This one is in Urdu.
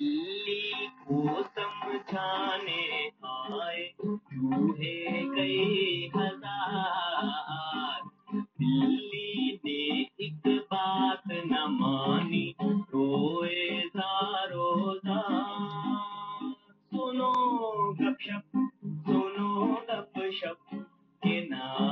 دلی کو سمجھانے آئے۔ چوہے کئی ہزار۔ دلی نے ایک بات نہ مانی، روئے زارو سنو گپ شپ، سنو گپ شپ کے نام